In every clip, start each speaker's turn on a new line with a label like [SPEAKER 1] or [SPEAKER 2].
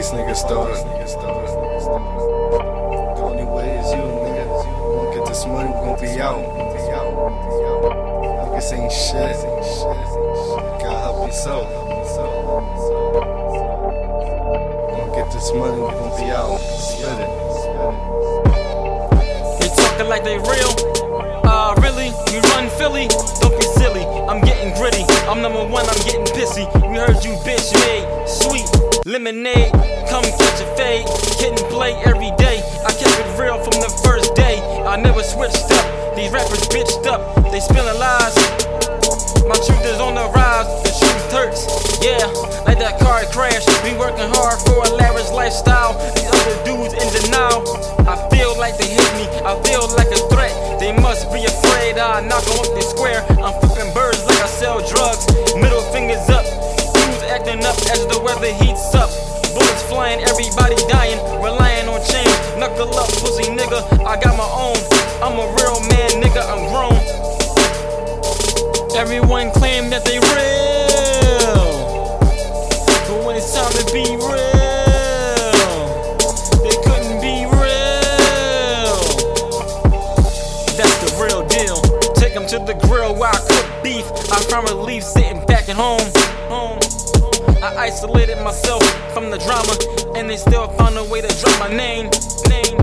[SPEAKER 1] these niggas started. The only way is you, nigga. We gon' get this money, we gon' be out. Niggas ain't shit. Gotta help yourself. We gon' get this money, we gon' be out. Spit it.
[SPEAKER 2] They talking like they real. Uh, really? You run Philly? Don't be silly. I'm getting gritty. I'm number one, I'm getting pissy. We heard you bitch made sweet lemonade. Come catch a fade. And play every day. I kept it real from the first day. I never switched up. These rappers bitched up. They spilling lies. My truth is on the rise. The truth hurts. Yeah, like that car crash. We working hard for a lavish lifestyle. These other dudes in denial. I feel like they hate me. I feel like a threat. They must be afraid I knock them up the square. I'm flipping birds like I sell drugs. Middle fingers up. Acting up as the weather heats up. Bullets flying, everybody dying. Relying on change. Knuckle up, pussy nigga. I got my own. I'm a real man, nigga. I'm grown. Everyone claim that they real. But when it's time to be real, they couldn't be real. That's the real deal. Take 'em to the grill while I cook beef. I found relief sitting back at home. home. I isolated myself from the drama, and they still found a way to drop my name. name.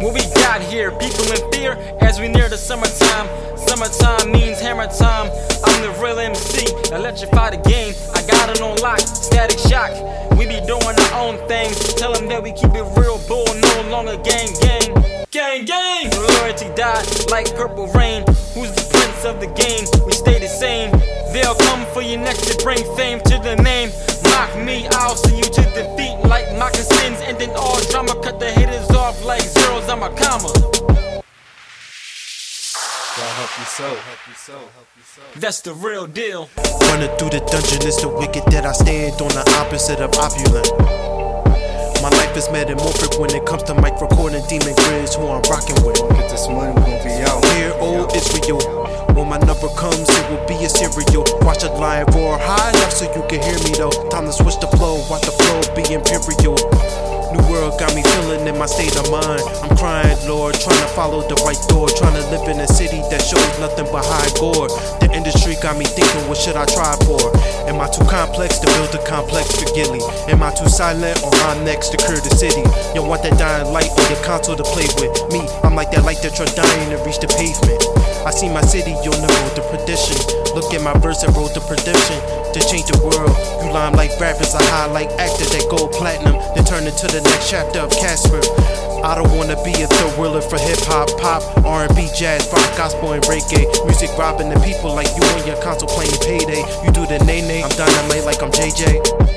[SPEAKER 2] What we got here, people in fear as we near the summertime. Summertime means hammer time. I'm the real MC, electrify the game. I got it on lock, static shock. We be doing our own thing. Tell them that we keep it real, bull, no longer gang, gang. Gang, gang! Loyalty died like purple rain. Who's the prince of the game? We stay the same. They'll come for you next to bring fame
[SPEAKER 1] yourself. Help yourself.
[SPEAKER 2] That's the real deal.
[SPEAKER 3] Running through the dungeon is the wicked that I stand on the opposite of opulent. My life is metamorphic when it comes to mic recording demon grids who I'm rocking with.
[SPEAKER 1] Get this money, we gon' be out.
[SPEAKER 3] Here, old Israel. When my number comes, it will be a serial. Watch the lion roar high enough so you can hear me though. Time to switch the flow, watch the flow be imperial. New world got me feeling in my state of mind. I'm crying, Lord, trying to follow the right door. Trying to live in a city that shows nothing but high gore. The industry got me thinking, what should I try for? Am I too complex to build a complex for Gilly? Am I too silent or I'm next to cure the city? You want that dying light on your console to play with? Me, I'm like that light that you're dying to reach the pavement. I see my city on the road to perdition. Look at my verse and wrote the prediction. To change the world, you lime like rappers, I highlight actors that go platinum, then turn into the next chapter of Casper. I don't wanna be a thriller for hip hop, pop, R&B, jazz, rock, gospel, and reggae. Music robbing the people like you on your console playing payday. You do the nay nay, I'm dynamite like I'm JJ.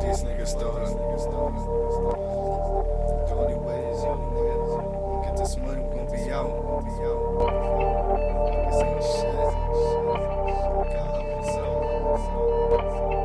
[SPEAKER 1] These niggas stolen. The only way is you, nigga. Get this money, we gon' be out. Be out. Niggas ain't shit. Got up and so.